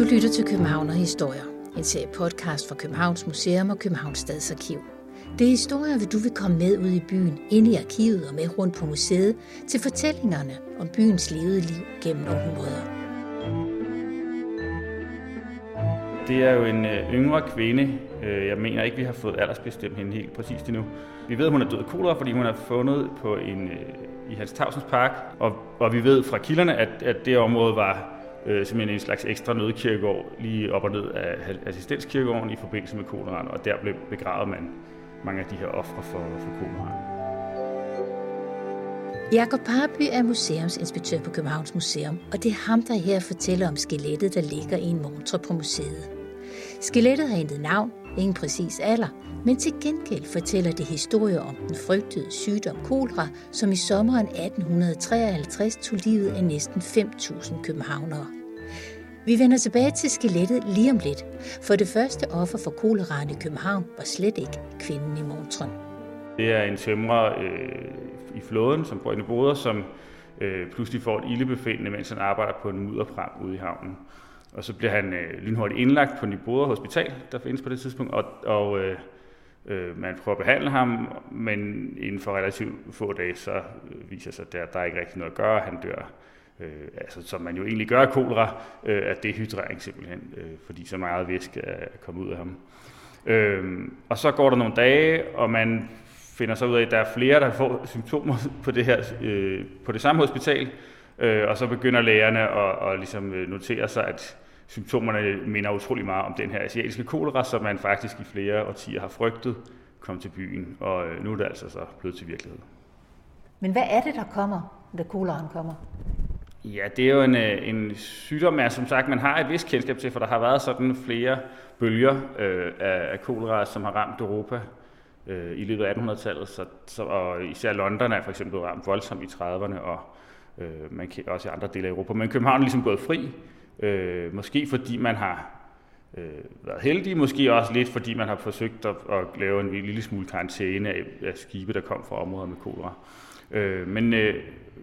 Du lytter til Københavner Historier, en serie podcast fra Københavns Museum og Københavns Stadsarkiv. Det er historier, hvor du vil komme med ud i byen, ind i arkivet og med rundt på museet, til fortællingerne om byens levede liv gennem århundreder. Det er jo en øh, yngre kvinde. Øh, jeg mener ikke, vi har fået aldersbestemt hende helt præcist endnu. Vi ved, at hun er død af kolera, fordi hun er fundet på en, øh, i Hans Tavsens Park. Og, og vi ved fra kilderne, at, at det område var øh, simpelthen en slags ekstra nødkirkegård lige op og ned af assistenskirkegården i forbindelse med koleraen. Og der blev begravet man mange af de her ofre for, for koleraen. Jakob Parby er museumsinspektør på Københavns Museum, og det er ham, der her fortæller om skelettet, der ligger i en montre på museet. Skelettet har intet navn, ingen præcis alder, men til gengæld fortæller det historie om den frygtede sygdom kolera, som i sommeren 1853 tog livet af næsten 5.000 københavnere. Vi vender tilbage til skelettet lige om lidt, for det første offer for koleraen i København var slet ikke kvinden i montren. Det er en tømrer øh, i flåden, som bor i boder, som øh, pludselig får et ildebefindende, mens han arbejder på en mudderpram ude i havnen. Og så bliver han øh, lynhurtigt indlagt på Nyboder Hospital, der findes på det tidspunkt, og, og øh, øh, man prøver at behandle ham, men inden for relativt få dage, så øh, viser sig, at der, der er ikke rigtig noget at gøre. Han dør, øh, altså, som man jo egentlig gør af kolera, øh, af dehydrering simpelthen, øh, fordi så meget væske er kommet ud af ham. Øh, og så går der nogle dage, og man finder så ud af, at der er flere, der får symptomer på det her øh, på det samme hospital, øh, og så begynder lægerne at, at ligesom øh, notere sig, at symptomerne minder utrolig meget om den her asiatiske kolera, som man faktisk i flere årtier har frygtet kom til byen, og øh, nu er det altså så blevet til virkelighed. Men hvad er det, der kommer, da koleraen kommer? Ja, det er jo en, øh, en sygdom, jeg, som sagt, man har et vist kendskab til, for der har været sådan flere bølger øh, af, af kolera, som har ramt Europa øh, i løbet af 1800-tallet, så, så, og især London er for eksempel blevet ramt voldsomt i 30'erne, og øh, man kan også i andre dele af Europa. Men København er ligesom gået fri, øh, måske fordi man har øh, været heldig, måske også lidt fordi man har forsøgt at, at lave en lille smule karantæne af, af skibe, der kom fra områder med kolera. Øh, men, øh,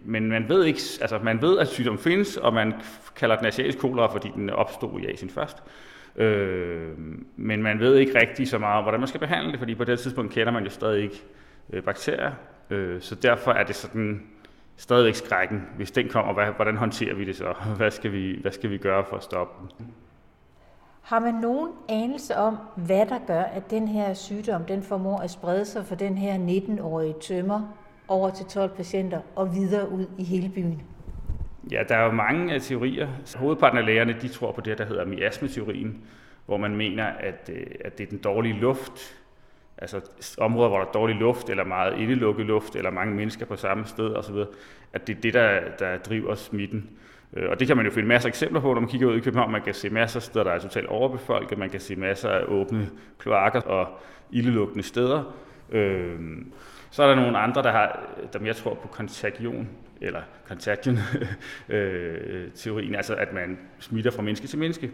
men man ved ikke, altså man ved, at sygdommen findes, og man kalder den asiatisk kolera, fordi den opstod i Asien først. Øh, men man ved ikke rigtig så meget om, hvordan man skal behandle det, fordi på det tidspunkt kender man jo stadig ikke øh, bakterier. Øh, så derfor er det sådan stadigvæk skrækken. Hvis den kommer, hvad, hvordan håndterer vi det så? Hvad skal vi, hvad skal vi gøre for at stoppe den? Har man nogen anelse om, hvad der gør, at den her sygdom den formår at sprede sig for den her 19-årige tømmer over til 12 patienter og videre ud i hele byen? Ja, der er jo mange øh, teorier. Hovedparten af lægerne de tror på det, der hedder miasmeteorien, hvor man mener, at, øh, at det er den dårlige luft, altså områder, hvor der er dårlig luft, eller meget indelukket luft, eller mange mennesker på samme sted osv., at det er det, der, der driver smitten. Øh, og det kan man jo finde masser af eksempler på, når man kigger ud i København. Man kan se masser af steder, der er totalt overbefolket. Man kan se masser af åbne kloakker og ildelugtende steder. Øhm, så er der nogle andre, der har, øh, dem jeg tror på kontagion, eller contagion-teorien, øh, altså at man smitter fra menneske til menneske.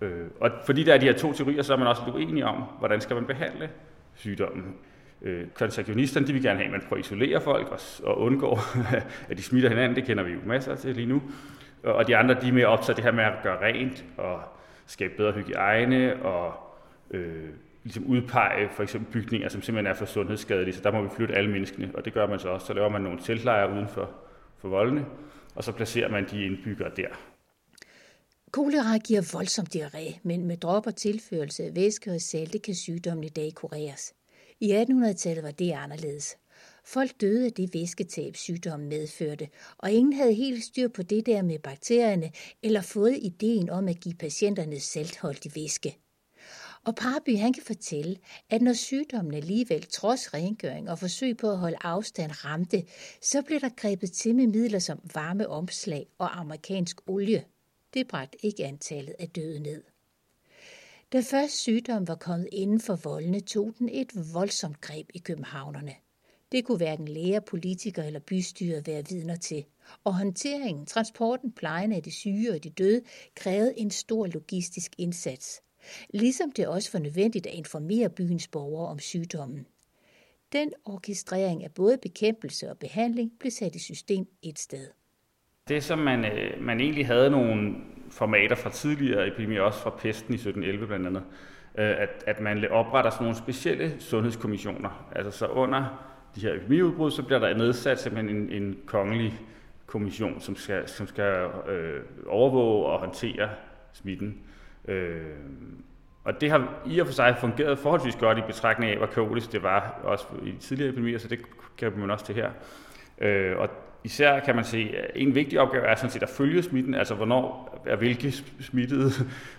Øh, og fordi der er de her to teorier, så er man også lidt uenige om, hvordan skal man behandle sygdommen. Øh, kontagionisterne de vil gerne have, at man prøver at isolere folk og, og undgå, at de smitter hinanden. Det kender vi jo masser til lige nu. Og de andre de er mere optaget det her med at gøre rent og skabe bedre hygiejne og øh, ligesom udpege for eksempel bygninger, som simpelthen er for sundhedsskadelige, så der må vi flytte alle menneskene, og det gør man så også. Så laver man nogle teltlejre uden for, for voldene, og så placerer man de indbyggere der. Kolera giver voldsom diarré, men med drop og tilførelse af væske og salte kan sygdommen i dag kureres. I 1800-tallet var det anderledes. Folk døde af det væsketab, sygdommen medførte, og ingen havde helt styr på det der med bakterierne eller fået ideen om at give patienterne saltholdig væske. Og Parby han kan fortælle, at når sygdommen alligevel trods rengøring og forsøg på at holde afstand ramte, så blev der grebet til med midler som varme omslag og amerikansk olie. Det bragte ikke antallet af døde ned. Da først sygdommen var kommet inden for voldene, tog den et voldsomt greb i københavnerne. Det kunne hverken læger, politikere eller bystyret være vidner til. Og håndteringen, transporten, plejen af de syge og de døde krævede en stor logistisk indsats. Ligesom det også var nødvendigt at informere byens borgere om sygdommen. Den orkestrering af både bekæmpelse og behandling blev sat i system et sted. Det, som man, øh, man egentlig havde nogle formater fra tidligere epidemier, også fra pesten i 1711 blandt andet, øh, at, at man opretter sådan nogle specielle sundhedskommissioner. Altså så under de her epidemiudbrud, så bliver der nedsat simpelthen en, en kongelig kommission, som skal, som skal øh, overvåge og håndtere smitten. Øh, Øh, og det har i og for sig fungeret forholdsvis godt i betragtning af, hvor kaotisk det var også i tidligere epidemier, så det kan man også til her. Øh, og især kan man se, at en vigtig opgave er sådan set at følge smitten, altså hvornår er hvilke smittede.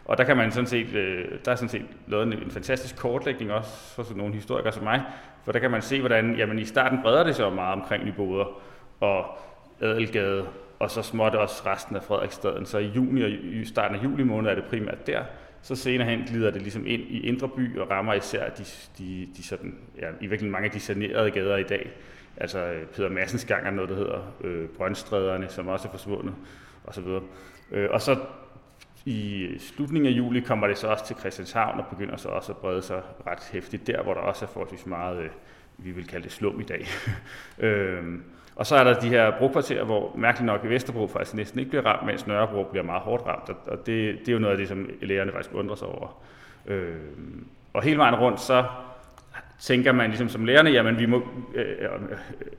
Og der kan man sådan set, øh, der er sådan set lavet en, en fantastisk kortlægning også for sådan nogle historikere som mig, for der kan man se, hvordan jamen, i starten breder det sig meget omkring Nyboder og Adelgade, og så småt også resten af Frederiksstaden. Så i juni og i starten af juli måned er det primært der. Så senere hen glider det ligesom ind i Indre By og rammer især de, de, de sådan, ja, i virkelig mange af de sanerede gader i dag. Altså øh, Peter Massens gang er noget, der hedder øh, Brøndstræderne, som også er forsvundet, osv. Øh, og så i slutningen af juli kommer det så også til Christianshavn og begynder så også at brede sig ret hæftigt der, hvor der også er forholdsvis meget, øh, vi vil kalde det slum i dag. øh, og så er der de her brokvarterer, hvor mærkeligt nok i Vesterbro faktisk næsten ikke bliver ramt, mens Nørrebro bliver meget hårdt ramt. Og det, det er jo noget af det, som lærerne faktisk undrer sig over. Øh, og hele vejen rundt, så tænker man ligesom som lærerne, jamen vi må, øh,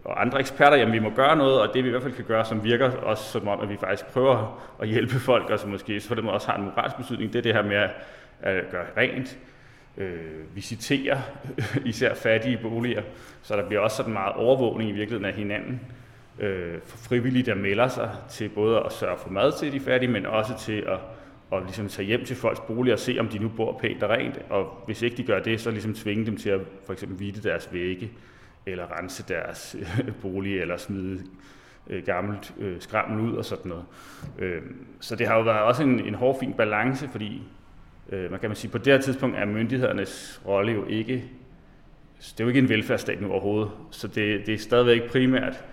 og andre eksperter, jamen vi må gøre noget, og det vi i hvert fald kan gøre, som virker også som om, at vi faktisk prøver at hjælpe folk, og som måske så for dem også har en moralsk betydning, det er det her med at, at gøre rent, øh, visitere især fattige boliger, så der bliver også sådan meget overvågning i virkeligheden af hinanden, øh, for frivillige, der melder sig til både at sørge for mad til de fattige, men også til at og ligesom tage hjem til folks bolig og se, om de nu bor pænt og rent. Og hvis ikke de gør det, så ligesom tvinge dem til at for eksempel vide deres vægge, eller rense deres bolig, eller smide øh, gammelt øh, skrammel ud og sådan noget. Øh, så det har jo været også en, en hård, fin balance, fordi øh, man kan man sige, på det her tidspunkt er myndighedernes rolle jo ikke, det er jo ikke en velfærdsstat nu overhovedet, så det, det er stadigvæk primært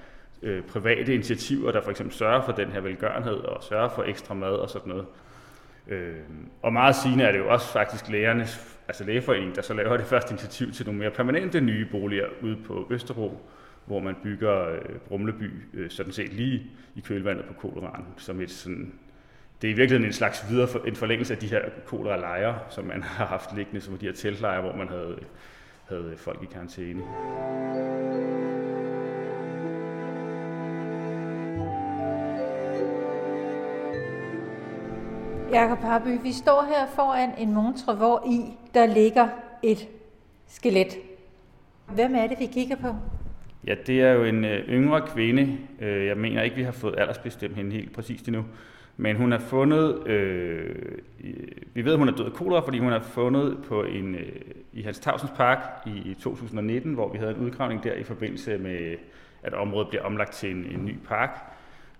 øh, private initiativer, der for eksempel sørger for den her velgørenhed og sørger for ekstra mad og sådan noget. Øh, og meget sigende er det jo også faktisk lægernes, altså lægeforeningen, der så laver det første initiativ til nogle mere permanente nye boliger ude på Østerbro, hvor man bygger øh, Brumleby øh, sådan set lige i kølvandet på koleraen, som et sådan, det er i virkeligheden en slags videre for, en forlængelse af de her kolera-lejre, som man har haft liggende, som de her teltlejre, hvor man havde, havde folk i karantæne. Jakob Harby, vi står her foran en montre, hvor i der ligger et skelet. Hvem er det, vi kigger på? Ja, det er jo en øh, yngre kvinde. Øh, jeg mener ikke, vi har fået aldersbestemt hende helt præcist endnu. Men hun er fundet, øh, vi ved, hun er død af kolera, fordi hun er fundet på en, øh, i Hans Tavsens Park i 2019, hvor vi havde en udgravning der i forbindelse med, at området bliver omlagt til en, en ny park.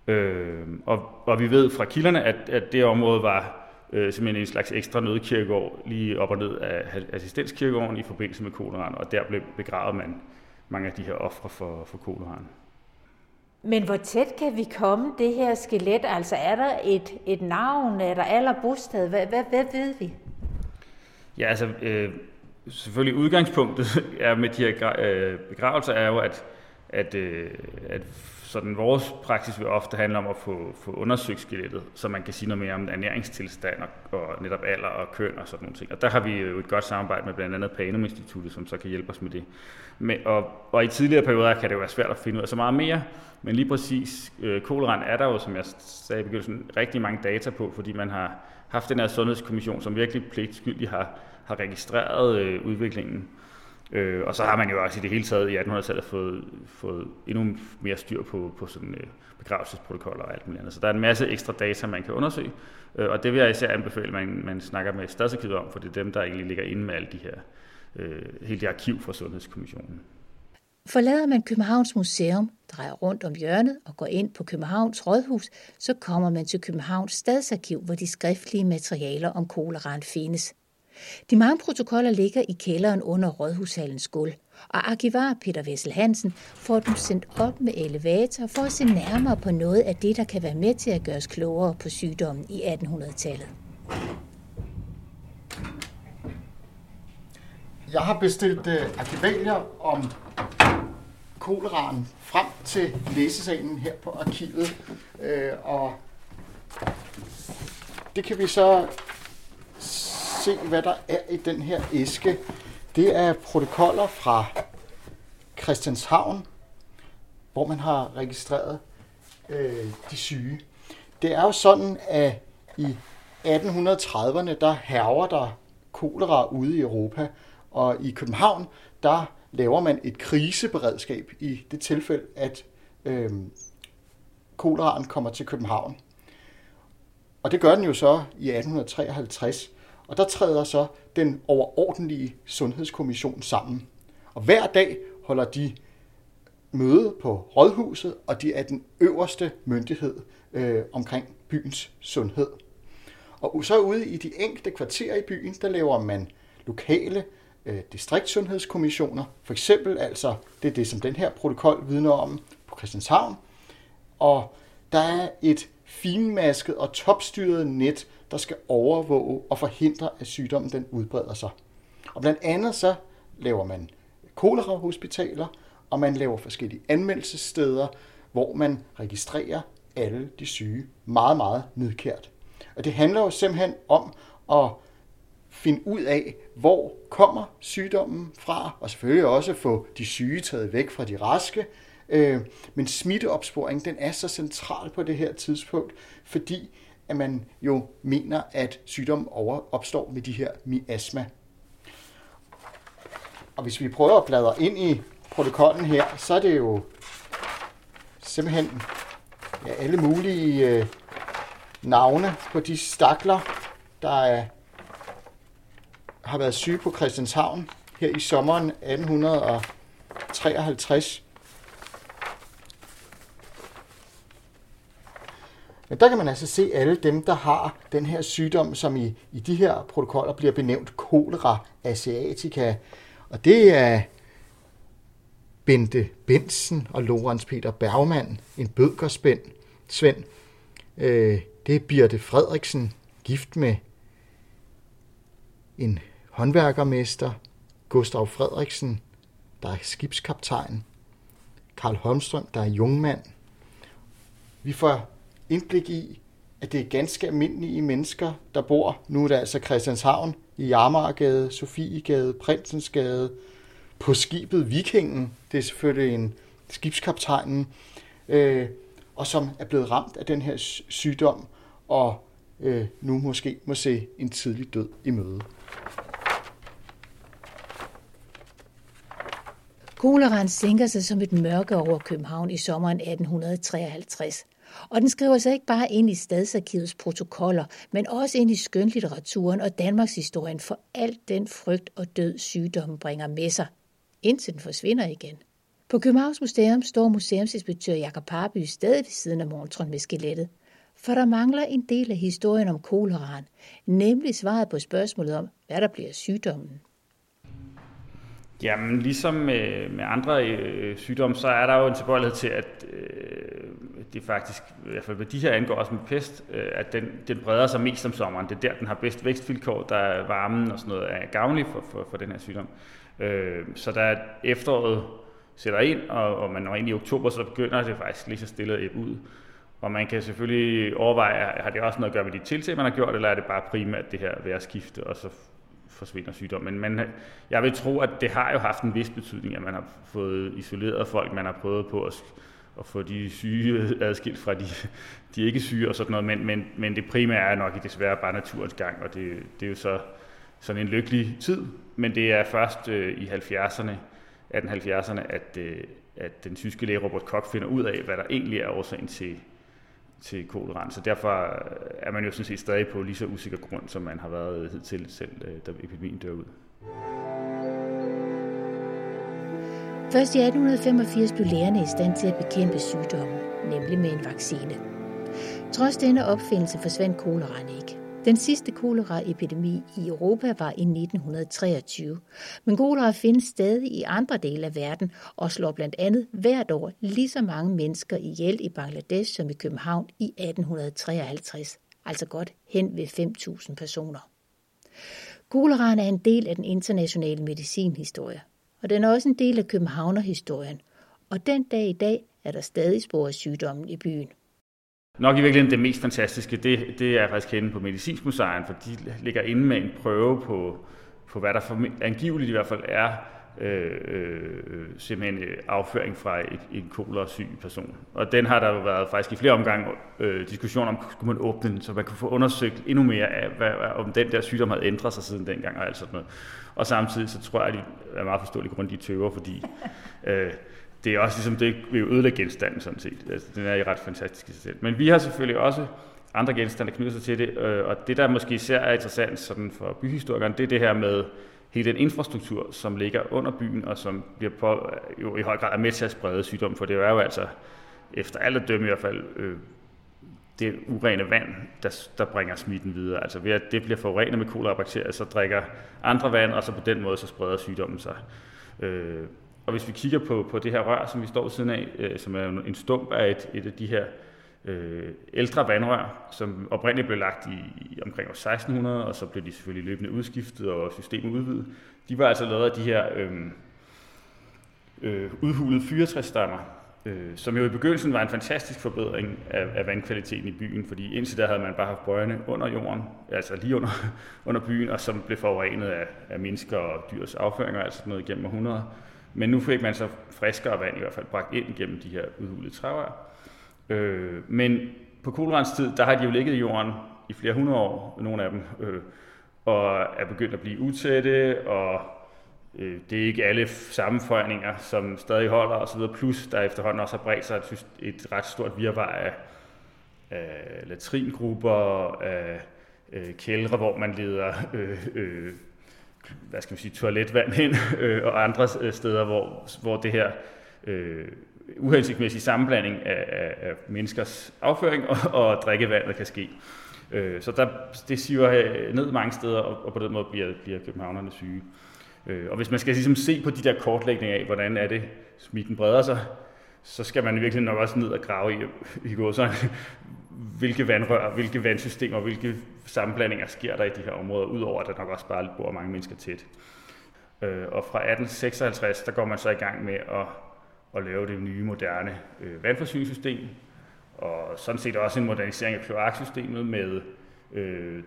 Øh, og, og vi ved fra kilderne, at, at det område var øh, simpelthen en slags ekstra nødkirkegård lige op og ned af assistenskirkegården i forbindelse med koleraen, og der blev begravet man mange af de her ofre for, for koleraen. Men hvor tæt kan vi komme det her skelet? Altså er der et, et navn, er der alder bosted? Hvad, hvad, hvad ved vi? Ja, altså øh, selvfølgelig udgangspunktet er med de her øh, begravelser er jo, at, at, øh, at sådan vores praksis vil ofte handle om at få, få undersøgt skelettet, så man kan sige noget mere om ernæringstilstand og, og netop alder og køn og sådan nogle ting. Og der har vi jo et godt samarbejde med blandt andet Panum Instituttet, som så kan hjælpe os med det. Men, og, og i tidligere perioder kan det jo være svært at finde ud af så meget mere, men lige præcis øh, koleran er der jo, som jeg sagde i begyndelsen, rigtig mange data på, fordi man har haft den her sundhedskommission, som virkelig pligtskyldig har, har registreret øh, udviklingen. Øh, og så har man jo også i det hele taget i 1800-tallet fået, fået endnu mere styr på, på sådan, øh, begravelsesprotokoller og alt muligt andet. Så der er en masse ekstra data, man kan undersøge, øh, og det vil jeg især anbefale, at man, man snakker med statsarkivet om, for det er dem, der egentlig ligger inde med alle de her, øh, hele det arkiv fra Sundhedskommissionen. Forlader man Københavns Museum, drejer rundt om hjørnet og går ind på Københavns Rådhus, så kommer man til Københavns Stadsarkiv, hvor de skriftlige materialer om koleraen findes. De mange protokoller ligger i kælderen under Rådhushallens gulv, og arkivar Peter Vessel Hansen får dem sendt op med elevator for at se nærmere på noget af det, der kan være med til at gøre os klogere på sygdommen i 1800-tallet. Jeg har bestilt uh, arkivalier om koleraen frem til læsesalen her på arkivet, uh, og det kan vi så se, hvad der er i den her æske. Det er protokoller fra Christianshavn, hvor man har registreret øh, de syge. Det er jo sådan, at i 1830'erne, der herver der kolera ude i Europa, og i København, der laver man et kriseberedskab i det tilfælde, at øh, koleraen kommer til København. Og det gør den jo så i 1853, og der træder så den overordentlige sundhedskommission sammen. Og hver dag holder de møde på rådhuset, og de er den øverste myndighed øh, omkring byens sundhed. Og så ude i de enkelte kvarterer i byen, der laver man lokale øh, distriktsundhedskommissioner. For eksempel altså, det er det, som den her protokol vidner om på Christianshavn. Og der er et finmasket og topstyret net, der skal overvåge og forhindre, at sygdommen den udbreder sig. Og blandt andet så laver man kolera-hospitaler, og man laver forskellige anmeldelsessteder, hvor man registrerer alle de syge meget, meget nidkært. Og det handler jo simpelthen om at finde ud af, hvor kommer sygdommen fra, og selvfølgelig også få de syge taget væk fra de raske. Øh, men smitteopsporing, den er så central på det her tidspunkt, fordi at man jo mener, at sygdommen opstår med de her miasma. Og hvis vi prøver at bladre ind i protokollen her, så er det jo simpelthen ja, alle mulige øh, navne på de stakler, der er, har været syge på Christianshavn her i sommeren 1853. Men der kan man altså se alle dem, der har den her sygdom, som i, i de her protokoller bliver benævnt kolera asiatica. Og det er Bente Bensen og Lorenz Peter Bergmann, en bødkerspænd, Svend. Øh, det er Birte Frederiksen, gift med en håndværkermester, Gustav Frederiksen, der er skibskaptajn, Karl Holmstrøm, der er jungmand. Vi får indblik i, at det er ganske almindelige mennesker, der bor, nu er det altså Christianshavn, i Jarmargade, Sofiegade, Prinsensgade, på skibet Vikingen, det er selvfølgelig en skibskaptajnen, øh, og som er blevet ramt af den her sygdom, og øh, nu måske må se en tidlig død i møde. Koleraen sænker sig som et mørke over København i sommeren 1853. Og den skriver sig ikke bare ind i stadsarkivets protokoller, men også ind i skønlitteraturen og Danmarks historien for alt den frygt og død sygdommen bringer med sig, indtil den forsvinder igen. På Københavns Museum står museumsinspektør Jakob Parby stadig ved siden af Mortron med skelettet. For der mangler en del af historien om koleraen, nemlig svaret på spørgsmålet om, hvad der bliver sygdommen. Jamen, ligesom med, med andre øh, sygdomme, så er der jo en tilbøjelighed til, at øh, det faktisk, i hvert fald hvad de her angår også med pest, øh, at den, den breder sig mest om sommeren. Det er der, den har bedst vækstvilkår, der er varmen og sådan noget er gavnlig for, for, for den her sygdom. Øh, så der er efteråret sætter ind, og, og man når ind i oktober, så begynder det faktisk lige så stille at ud. Og man kan selvfølgelig overveje, har det også noget at gøre med de tiltag, man har gjort, eller er det bare primært det her vejrskifte, og så forsvinder sygdom. Men, men jeg vil tro, at det har jo haft en vis betydning, at man har fået isoleret folk, man har prøvet på at, at få de syge adskilt fra de, de ikke syge og sådan noget, men, men, men det primære er nok i desværre bare naturens gang, og det, det er jo så sådan en lykkelig tid, men det er først øh, i 70'erne, 1870'erne, at, øh, at den tyske læge Robert Koch finder ud af, hvad der egentlig er årsagen til, til koleraen. Så derfor øh, er man jo sådan set stadig på lige så usikker grund, som man har været hidtil selv, øh, da epidemien dør ud. Først i 1885 blev lægerne i stand til at bekæmpe sygdommen, nemlig med en vaccine. Trods denne opfindelse forsvandt koleraen ikke. Den sidste koleraepidemi i Europa var i 1923, men kolera findes stadig i andre dele af verden og slår blandt andet hvert år lige så mange mennesker ihjel i Bangladesh som i København i 1853, altså godt hen ved 5.000 personer. Koleraen er en del af den internationale medicinhistorie, og den er også en del af københavnerhistorien, og den dag i dag er der stadig spor af sygdommen i byen. Nok i virkeligheden det mest fantastiske, det, det er faktisk henne på Medicinsk Museum, for de ligger inde med en prøve på, på hvad der for, angiveligt i hvert fald er øh, øh, simpelthen øh, afføring fra et, en kolera-syg person. Og den har der jo været faktisk i flere omgange øh, diskussion om, skulle man åbne den, så man kunne få undersøgt endnu mere af, hvad, om den der sygdom havde ændret sig siden dengang og alt sådan noget. Og samtidig så tror jeg, at de er meget forståelige grund, de tøver, fordi øh, det er også ligesom, det vil jo ødelægge genstanden sådan set. Altså, den er i ret fantastisk i sig selv. Men vi har selvfølgelig også andre genstande, der knytter sig til det, øh, og det, der måske især er interessant sådan for byhistorikeren, det er det her med hele den infrastruktur, som ligger under byen, og som bliver på, jo i høj grad er med til at sprede sygdom, for det er jo altså, efter alle dømme i hvert fald, øh, det urene vand, der, der bringer smitten videre. Altså ved at det bliver forurenet med kolera-bakterier, så drikker andre vand, og så på den måde så spreder sygdommen sig. Øh, og hvis vi kigger på, på det her rør, som vi står ved siden af, øh, som er en stump af et, et af de her øh, ældre vandrør, som oprindeligt blev lagt i, i omkring år 1600, og så blev de selvfølgelig løbende udskiftet og systemet udvidet. De var altså lavet af de her øh, øh, udhulede fyretræsstammer, øh, som jo i begyndelsen var en fantastisk forbedring af, af vandkvaliteten i byen, fordi indtil der havde man bare haft bøjerne under jorden, altså lige under, under byen, og som blev forurenet af, af mennesker og dyrs afføringer, altså noget gennem århundreder. Men nu fik man så friskere vand i hvert fald bragt ind gennem de her udhulede trærør. Øh, men på kolorans tid, der har de jo ligget i jorden i flere hundrede år, nogle af dem, øh, og er begyndt at blive utætte, og øh, det er ikke alle sammenføjninger, som stadig holder osv., plus der efterhånden også har bredt sig et, et ret stort virvar af, af latringrupper, af øh, kældre, hvor man leder øh, øh, hvad skal man sige, toiletvand ind, øh, og andre øh, steder, hvor, hvor det her øh, uhensigtsmæssige sammenblanding af, af, af menneskers afføring og, og drikkevandet kan ske. Øh, så der, det siver øh, ned mange steder, og, og på den måde bliver, bliver københavnerne syge. Øh, og hvis man skal ligesom se på de der kortlægninger af, hvordan er det, smitten breder sig, så skal man virkelig nok også ned og grave i, i går, så, hvilke vandrør, hvilke vandsystemer, hvilke sammenblandinger sker der i de her områder, udover at der nok også bare bor mange mennesker tæt. Øh, og fra 1856, der går man så i gang med at at lave det nye, moderne øh, vandforsyningssystem, og sådan set også en modernisering af kloaksystemet med øh,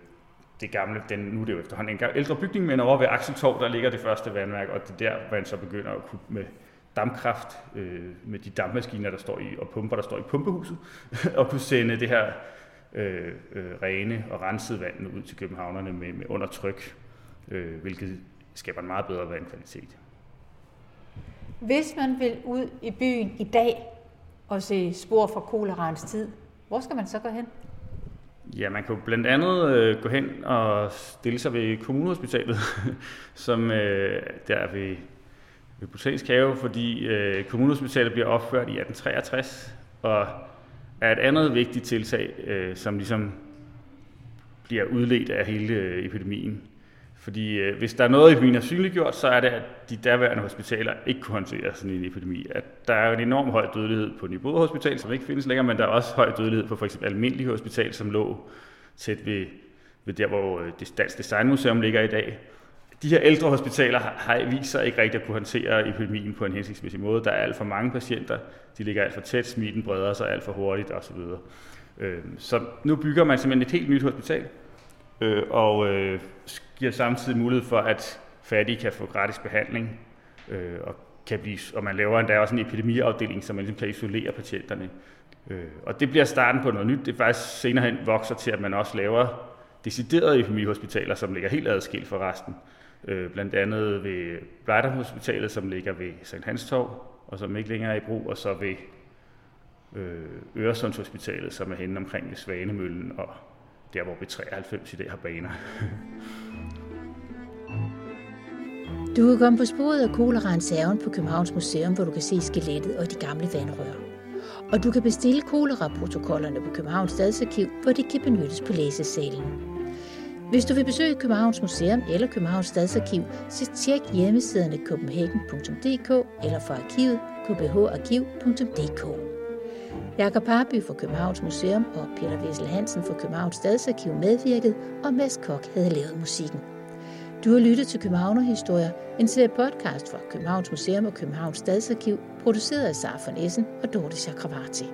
det gamle, den, nu er det jo efterhånden en ældre bygning, men over ved Akseltorv, der ligger det første vandværk, og det er der, man så begynder at kunne med dampkraft, øh, med de dampmaskiner, der står i, og pumper, der står i pumpehuset, og kunne sende det her øh, øh, rene og rensede vand ud til københavnerne med, med under tryk, øh, hvilket skaber en meget bedre vandkvalitet. Hvis man vil ud i byen i dag og se spor fra koleraens tid, hvor skal man så gå hen? Ja, man kan jo blandt andet øh, gå hen og stille sig ved kommunehospitalet, som øh, der er ved, ved Botanisk Have, fordi øh, kommunehospitalet bliver opført i 1863, og er et andet vigtigt tiltag, øh, som ligesom bliver udledt af hele øh, epidemien. Fordi øh, hvis der er noget, epidemien har synliggjort, så er det, at de daværende hospitaler ikke kunne håndtere sådan en epidemi. At der er en enorm høj dødelighed på Nybo Hospital, som ikke findes længere, men der er også høj dødelighed på for eksempel almindelige Hospital, som lå tæt ved, ved der, hvor øh, det Dansk Designmuseum ligger i dag. De her ældre hospitaler har, har vist sig ikke rigtig at kunne håndtere epidemien på en hensigtsmæssig måde. Der er alt for mange patienter, de ligger alt for tæt, smitten breder sig alt for hurtigt osv. Øh, så nu bygger man simpelthen et helt nyt hospital, øh, og øh, giver samtidig mulighed for, at fattige kan få gratis behandling, øh, og, kan blive, og man laver endda også en epidemiafdeling, så man ligesom kan isolere patienterne. Øh, og det bliver starten på noget nyt. Det faktisk senere hen vokser til, at man også laver deciderede epidemihospitaler, som ligger helt adskilt fra resten. Øh, blandt andet ved Blejder Hospitalet, som ligger ved St. Hans Torv, og som ikke længere er i brug, og så ved øh, Øresundshospitalet, som er henne omkring ved Svanemøllen og der hvor B93 i dag har baner. Du kan komme på sporet af koleraens haven på Københavns Museum, hvor du kan se skelettet og de gamle vandrør. Og du kan bestille kolera-protokollerne på Københavns Stadsarkiv, hvor de kan benyttes på læsesalen. Hvis du vil besøge Københavns Museum eller Københavns Stadsarkiv, så tjek hjemmesiderne copenhagen.dk eller for arkivet kbharkiv.dk. Jakob Harby fra Københavns Museum og Peter Vessel Hansen fra Københavns Stadsarkiv medvirkede, og Mads Kok havde lavet musikken. Du har lyttet til Københavnerhistorier, en serie podcast fra Københavns Museum og Københavns Stadsarkiv, produceret af Sara von Essen og Dorte Chakravarti.